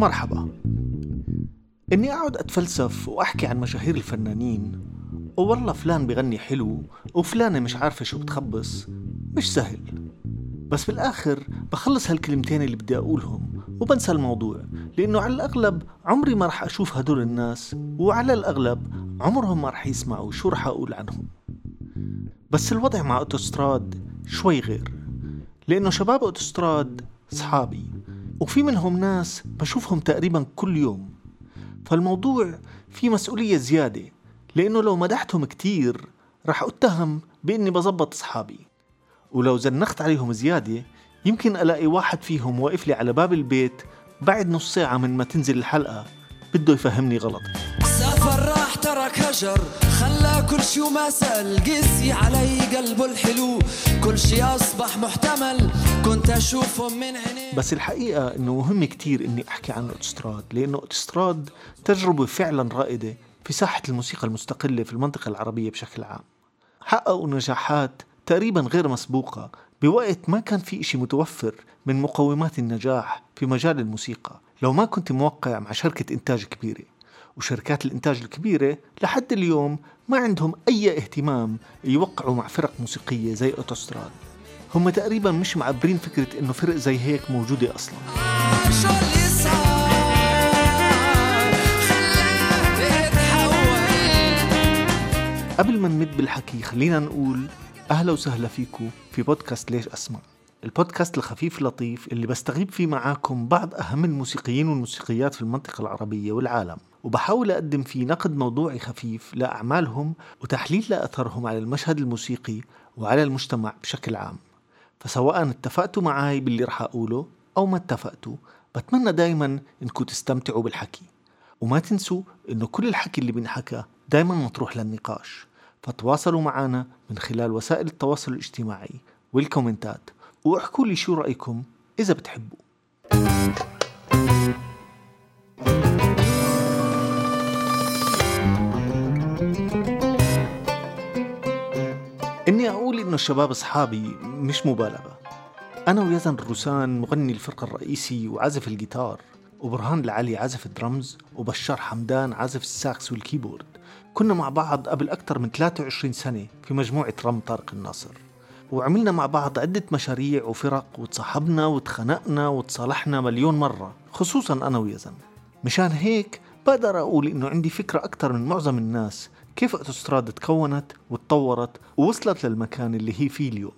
مرحبا. إني أقعد أتفلسف وأحكي عن مشاهير الفنانين. والله فلان بغني حلو وفلانة مش عارفة شو بتخبص. مش سهل. بس بالآخر بخلص هالكلمتين اللي بدي أقولهم وبنسى الموضوع لأنه على الأغلب عمري ما رح أشوف هدول الناس وعلى الأغلب عمرهم ما رح يسمعوا شو رح أقول عنهم. بس الوضع مع أوتوستراد شوي غير لأنه شباب أوتوستراد صحابي وفي منهم ناس بشوفهم تقريبا كل يوم. فالموضوع في مسؤولية زيادة لأنه لو مدحتهم كتير رح أتهم بإني بظبط أصحابي. ولو زنخت عليهم زيادة يمكن ألاقي واحد فيهم واقف لي على باب البيت بعد نص ساعة من ما تنزل الحلقة بده يفهمني غلط. ترك هجر خلى كل شي وما سأل. قسي علي قلبه الحلو كل شي أصبح محتمل. كنت أشوفهم من عينيه بس الحقيقة إنه مهم كتير إني أحكي عن أوتستراد لأنه أوتستراد تجربة فعلا رائدة في ساحة الموسيقى المستقلة في المنطقة العربية بشكل عام. حققوا نجاحات تقريبا غير مسبوقة بوقت ما كان في إشي متوفر من مقومات النجاح في مجال الموسيقى. لو ما كنت موقع مع شركة إنتاج كبيرة. وشركات الإنتاج الكبيرة لحد اليوم ما عندهم أي اهتمام يوقعوا مع فرق موسيقية زي أوتوستراد. هم تقريبا مش معبرين فكرة إنه فرق زي هيك موجودة أصلاً. قبل ما نمد بالحكي خلينا نقول أهلا وسهلا فيكم في بودكاست ليش أسمع؟ البودكاست الخفيف اللطيف اللي بستغيب فيه معاكم بعض أهم الموسيقيين والموسيقيات في المنطقة العربية والعالم. وبحاول أقدم فيه نقد موضوعي خفيف لأعمالهم وتحليل لأثرهم على المشهد الموسيقي وعلى المجتمع بشكل عام. فسواء اتفقتوا معي باللي رح أقوله أو ما اتفقتوا بتمنى دايما إنكم تستمتعوا بالحكي. وما تنسوا إنه كل الحكي اللي بنحكى دايما مطروح للنقاش. فتواصلوا معنا من خلال وسائل التواصل الاجتماعي والكومنتات وأحكوا لي شو رأيكم إذا بتحبوا. إني أقول إنه الشباب أصحابي مش مبالغة. أنا ويزن الروسان مغني الفرقة الرئيسي وعازف الجيتار وبرهان العلي عازف الدرمز وبشار حمدان عازف ال sax وال keyboard. كنا مع بعض قبل أكثر من 23 سنة في مجموعة رم طارق الناصر. وعملنا مع بعض عدة مشاريع وفرق وتصاحبنا وتخانقنا وتصالحنا مليون مرة خصوصا أنا ويزن مشان هيك بقدر أقول إنه عندي فكرة أكثر من معظم الناس كيف أوتوستراد تكونت وتطورت ووصلت للمكان اللي هي فيه اليوم؟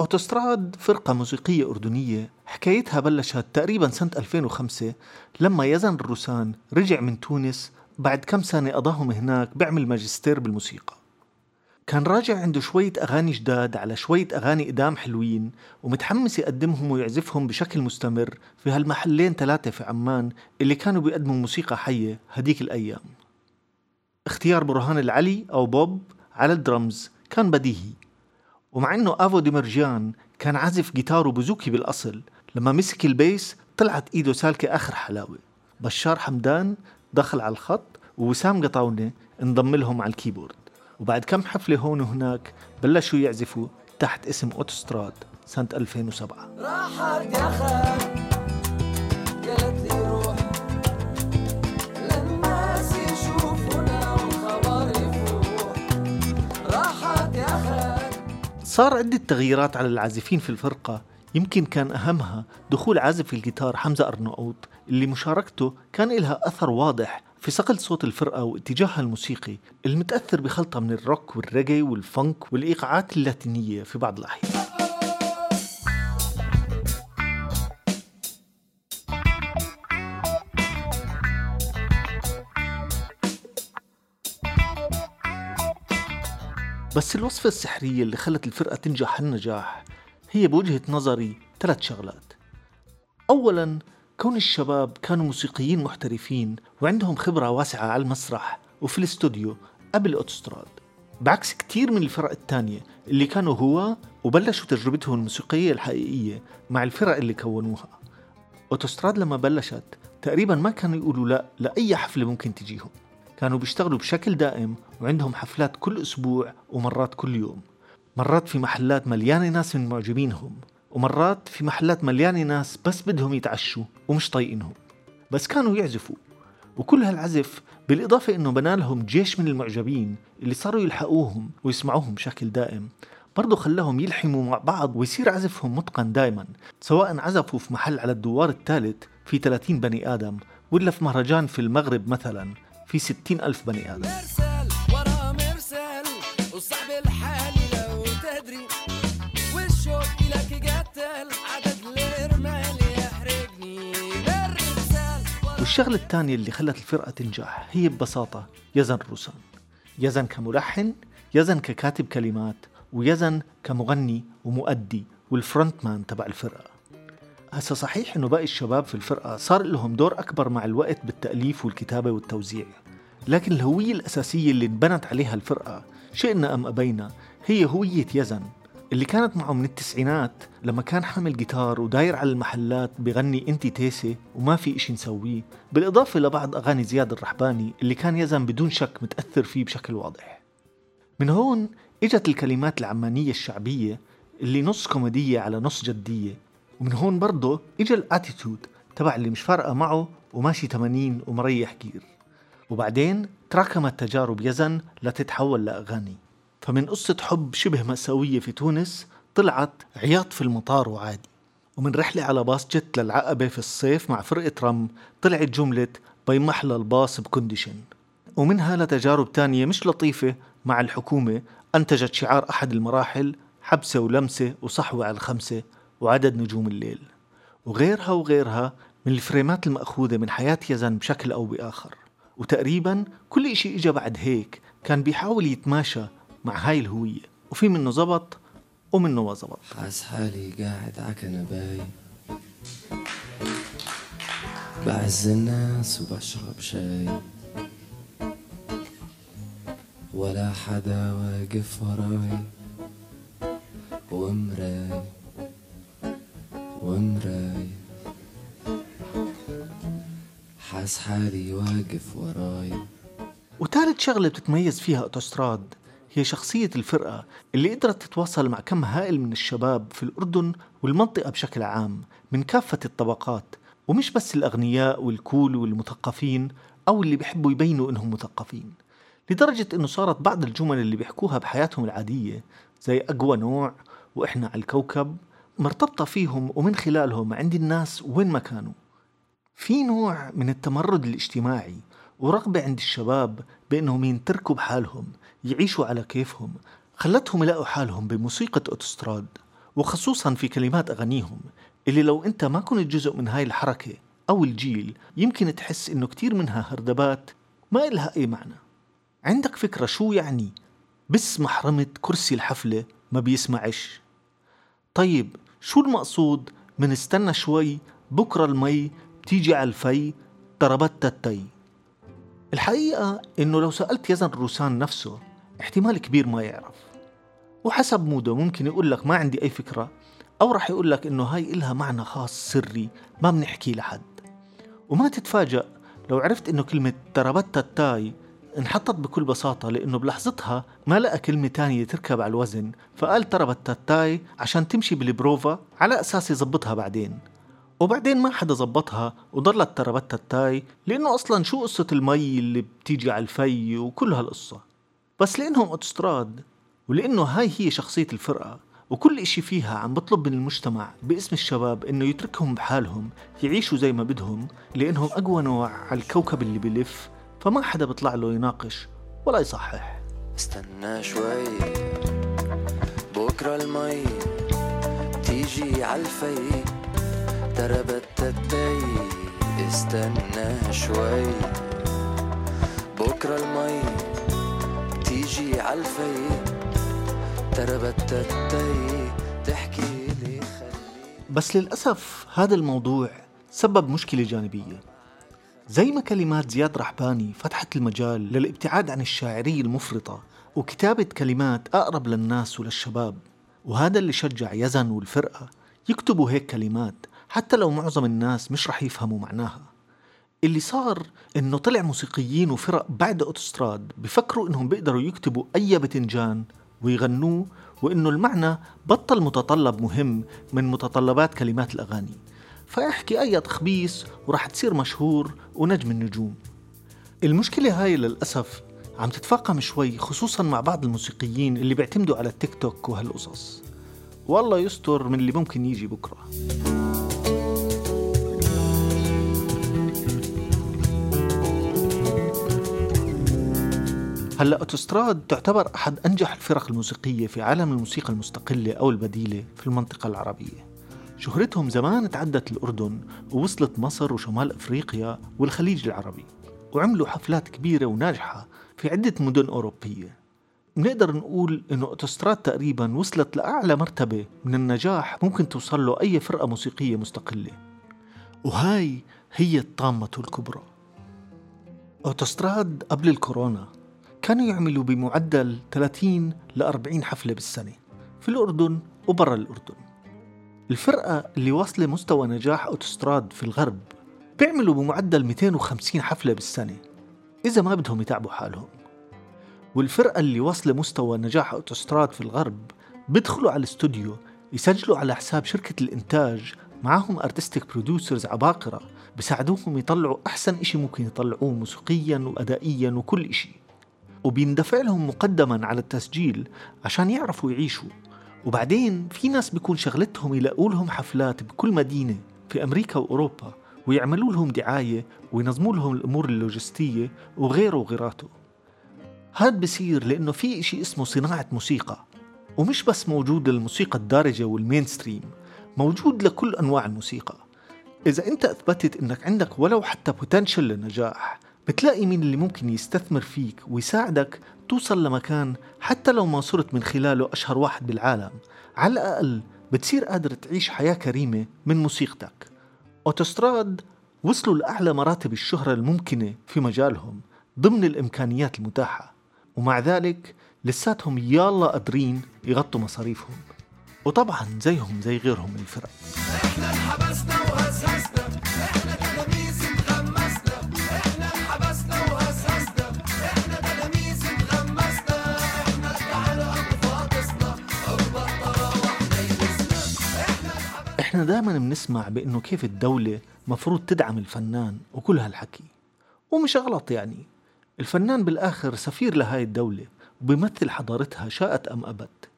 أوتوستراد فرقة موسيقية أردنية حكايتها بلشت تقريبا سنة 2005 لما يزن الروسان رجع من تونس بعد كم سنة قضاهم هناك بيعمل ماجستير بالموسيقى. كان راجع عنده شوية أغاني جداد على شوية أغاني قدام حلوين ومتحمس يقدمهم ويعزفهم بشكل مستمر في هالمحلين ثلاثة في عمان اللي كانوا بيقدموا موسيقى حية هديك الأيام. اختيار برهان العلي أو بوب على الدرمز كان بديهي. ومع إنه أفو ديمرجيان كان عازف جيتار وبوزوكي بالأصل لما مسك ال bass طلعت إيده سالكة آخر حلاوة. بشار حمدان دخل على الخط ووسام قطاونة انضم لهم على ال keyboard. وبعد كم حفلة هون وهناك بلشوا يعزفوا تحت اسم أوتوستراد سنة 2007 راحت يا صار عدة تغييرات على العازفين في الفرقة. يمكن كان أهمها دخول عازف الجيتار حمزة أرناؤوط اللي مشاركته كان لها أثر واضح في صقل صوت الفرقة واتجاهها الموسيقي المتأثر بخلطة من الروك والريجي والفنك والإيقاعات اللاتينية في بعض الأحيان. بس الوصفة السحرية اللي خلت الفرقة تنجح هالنجاح هي بوجهة نظري ثلاث شغلات. أولا كون الشباب كانوا موسيقيين محترفين وعندهم خبرة واسعة على المسرح وفي الاستوديو قبل أوتوستراد بعكس كتير من الفرق التانية اللي كانوا هو وبلشوا تجربتهم الموسيقية الحقيقية مع الفرق اللي كونوها. أوتوستراد لما بلشت تقريبا ما كانوا يقولوا لا لأي حفلة ممكن تجيهم. كانوا بيشتغلوا بشكل دائم وعندهم حفلات كل أسبوع ومرات كل يوم. مرات في محلات مليانة ناس من معجبينهم ومرات في محلات مليانة ناس بس بدهم يتعشوا ومش طايقينهم. بس كانوا يعزفوا. وكل هالعزف بالإضافة إنه بنالهم جيش من المعجبين اللي صاروا يلحقوهم ويسمعوهم بشكل دائم. برضه خلاهم يلحموا مع بعض ويصير عزفهم متقن دائما سواء عزفوا في محل على الدوار الثالث في 30 بني آدم ولا في مهرجان في المغرب مثلا. في 60 ألف بني آدم. مرسل ورا مرسل وصعب الحال لو تدري. والشوق لك قتل عدد الرمال يحرقني. والشغلة الثانية اللي خلت الفرقة تنجح هي ببساطة يزن روسان يزن كملحن يزن ككاتب كلمات ويزن كمغني ومؤدي والفرونت مان تبع الفرقة. هسا صحيح إنه باقي الشباب في الفرقة صار لهم دور أكبر مع الوقت بالتأليف والكتابة والتوزيع. لكن الهوية الأساسية اللي انبنت عليها الفرقة شئنا أم أبينا هي هوية يزن. اللي كانت معه من التسعينات لما كان حامل جيتار وداير على المحلات بغني إنتي تيسي وما في إشي نسويه بالإضافة لبعض أغاني زياد الرحباني اللي كان يزن بدون شك متأثر فيه بشكل واضح. من هون إجت الكلمات العمانية الشعبية اللي نص كوميدية على نص جدية. ومن هون برضه اجى ال attitude تبع اللي مش فارقة معه وماشي 80 ومريح gear وبعدين تراكمت تجارب يزن لتتحول لأغاني. فمن قصة حب شبه مأساوية في تونس طلعت عياط في المطار وعادي. ومن رحلة على باص جت للعقبة في الصيف مع فرقة رم طلعت جملة بيمحلى الباص بكونديشن ومنها لتجارب تانية مش لطيفة مع الحكومة أنتجت شعار أحد المراحل حبسة ولمسة وصحوة على الخمسة وعدد نجوم الليل وغيرها وغيرها من الفريمات المأخوذة من حياة يزن بشكل أو بآخر. وتقريبا كل إشي إجا بعد هيك كان بيحاول يتماشى مع هاي الهوية. وفي منه زبط ومنه ما زبط. حاس حالي قاعد عكنباي بعز الناس وبشرب شاي. ولا حدا واقف وراي. ومراي. ومراي حاس حالي واقف وراي. وثالث شغلة بتتميز فيها أوتوستراد هي شخصية الفرقة اللي قدرت تتواصل مع كم هائل من الشباب في الأردن والمنطقة بشكل عام من كافة الطبقات ومش بس الأغنياء والكول والمثقفين أو اللي بيحبوا يبينوا إنهم مثقفين لدرجة إنه صارت بعض الجمل اللي بيحكوها بحياتهم العادية زي أقوى نوع وإحنا على الكوكب مرتبطة فيهم ومن خلالهم عند الناس وين ما كانوا. في نوع من التمرد الاجتماعي ورغبة عند الشباب بأنهم ينتركوا بحالهم يعيشوا على كيفهم خلتهم يلاقوا حالهم بموسيقى أوتوستراد وخصوصا في كلمات أغانيهم اللي لو أنت ما كنت جزء من هاي الحركة أو الجيل يمكن تحس إنه كتير منها هردبات ما إلها أي معنى. عندك فكرة شو يعني بس محرمة كرسي الحفلة ما بيسمعش؟ طيب شو المقصود؟ من استنى شوي بكرة المي بتيجي على الفي ضربت التي. الحقيقة إنه لو سألت يزن روسان نفسه احتمال كبير ما يعرف. وحسب mood ه ممكن يقول لك ما عندي أي فكرة أو رح يقول لك إنه هاي إلها معنى خاص سري ما بنحكي لحد. وما تتفاجأ لو عرفت إنه كلمة تربت التاي انحطت بكل بساطة لأنه بلحظتها ما لقى كلمة تانية تركب على الوزن فقال تربت التاي عشان تمشي بالبروفا على أساس يزبطها بعدين. وبعدين ما حدا زبطها وضلت تربت التاي لأنه أصلا شو قصة المي اللي بتيجي على الفي وكل هالقصة. بس لأنهم أوتستراد ولأنه هاي هي شخصية الفرقة وكل إشي فيها عم بطلب من المجتمع باسم الشباب إنه يتركهم بحالهم يعيشوا زي ما بدهم لأنهم أقوى نوع على الكوكب اللي بلف فما حدا بيطلع له يناقش ولا يصحح. استنى شوي بكرة المي تيجي عالفي تربت التي استنى شوي. بكرة المي تيجي عالفي تربت التي تحكي لي خلي بس للأسف هذا الموضوع سبب مشكلة جانبية. زي ما كلمات زياد رحباني فتحت المجال للابتعاد عن الشاعرية المفرطة وكتابة كلمات أقرب للناس وللشباب. وهذا اللي شجع يزن والفرقة يكتبوا هيك كلمات حتى لو معظم الناس مش رح يفهموا معناها. اللي صار إنه طلع موسيقيين وفرق بعد أوتوستراد بفكروا إنهم بيقدروا يكتبوا أي بتنجان ويغنوه وإنه المعنى بطل متطلب مهم من متطلبات كلمات الأغاني. فاحكي أي تخبيص وراح تصير مشهور ونجم النجوم. المشكلة هاي للأسف عم تتفاقم شوي خصوصا مع بعض الموسيقيين اللي بيعتمدوا على التيك توك وهالقصص. والله يستر من اللي ممكن يجي بكرة. هلأ أوتوستراد تعتبر أحد أنجح الفرق الموسيقية في عالم الموسيقى المستقلة أو البديلة في المنطقة العربية. شهرتهم زمان تعدت الأردن ووصلت مصر وشمال أفريقيا والخليج العربي، وعملوا حفلات كبيرة وناجحة في عدة مدن أوروبية. بنقدر نقول إنه أوتوستراد تقريبا وصلت لأعلى مرتبة من النجاح ممكن توصل له أي فرقة موسيقية مستقلة. وهاي هي الطامة الكبرى. أوتوستراد قبل الكورونا كانوا يعملوا بمعدل 30 ل 40 حفلة بالسنة في الأردن وبرا الأردن الفرقة اللي واصلة مستوى نجاح أوتوستراد في الغرب بيعملوا بمعدل 250 حفلة بالسنة إذا ما بدهم يتعبوا حالهم. والفرقة اللي واصلة مستوى نجاح أوتوستراد في الغرب بيدخلوا على الاستوديو يسجلوا على حساب شركة الإنتاج معاهم artistic producers عباقرة بساعدوهم يطلعوا أحسن إشي ممكن يطلعوه موسيقيا وأدائيا وكل إشي. وبيندفع لهم مقدما على التسجيل عشان يعرفوا يعيشوا. وبعدين في ناس بيكون شغلتهم يلاقوا لهم حفلات بكل مدينة في أمريكا وأوروبا ويعملوا لهم دعاية وينظموا لهم الأمور اللوجستية وغيره وغيراته. هاد بصير لأنه في إشي اسمه صناعة موسيقى ومش بس موجود للموسيقى الدارجة وال mainstream موجود لكل أنواع الموسيقى. إذا أنت أثبتت أنك عندك ولو حتى potential للنجاح بتلاقي مين اللي ممكن يستثمر فيك ويساعدك توصل لمكان حتى لو ما صرت من خلاله أشهر واحد بالعالم. على الأقل بتصير قادر تعيش حياة كريمة من موسيقتك. أوتوستراد وصلوا لأعلى مراتب الشهرة الممكنة في مجالهم ضمن الإمكانيات المتاحة. ومع ذلك لساتهم يالله قادرين يغطوا مصاريفهم. وطبعا زيهم زي غيرهم من الفرق. إحنا انحبسنا وهزهزنا. إحنا تلاميذ إحنا دائما بنسمع بإنه كيف الدولة مفروض تدعم الفنان وكل هالحكي. ومش غلط يعني. الفنان بالآخر سفير لهاي الدولة وبيمثل حضارتها شاءت أم أبت.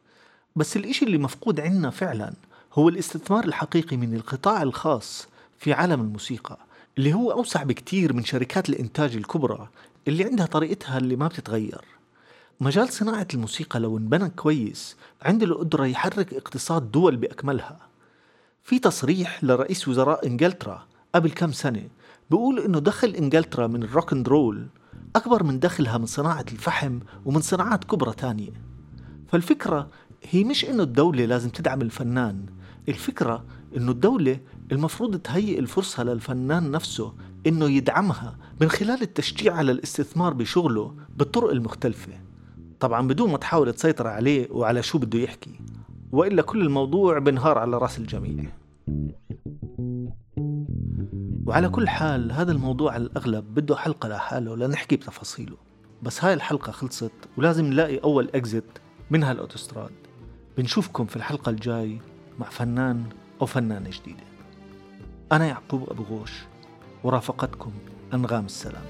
بس الإشي اللي مفقود عنا فعلا هو الاستثمار الحقيقي من القطاع الخاص في عالم الموسيقى اللي هو أوسع بكتير من شركات الإنتاج الكبرى اللي عندها طريقتها اللي ما بتتغير. مجال صناعة الموسيقى لو انبنى كويس عنده القدرة يحرك اقتصاد دول بأكملها. في تصريح لرئيس وزراء إنجلترا قبل كم سنة بيقول إنه دخل إنجلترا من ال rock and roll أكبر من دخلها من صناعة الفحم ومن صناعات كبرى تانية. فالفكرة هي مش إنه الدولة لازم تدعم الفنان الفكرة إنه الدولة المفروض تهيئ الفرصة للفنان نفسه إنه يدعمها من خلال التشجيع على الاستثمار بشغله بالطرق المختلفة. طبعا بدون ما تحاول تسيطر عليه وعلى شو بده يحكي. وإلا كل الموضوع بنهار على رأس الجميع. وعلى كل حال هذا الموضوع على الأغلب بده حلقة لحاله لنحكي بتفاصيله. بس هاي الحلقة خلصت ولازم نلاقي أول إكزيت من هالأوتوستراد بنشوفكم في الحلقة الجاي مع فنان أو فنانة جديدة. أنا يعقوب أبو غوش ورافقتكم أنغام السلام.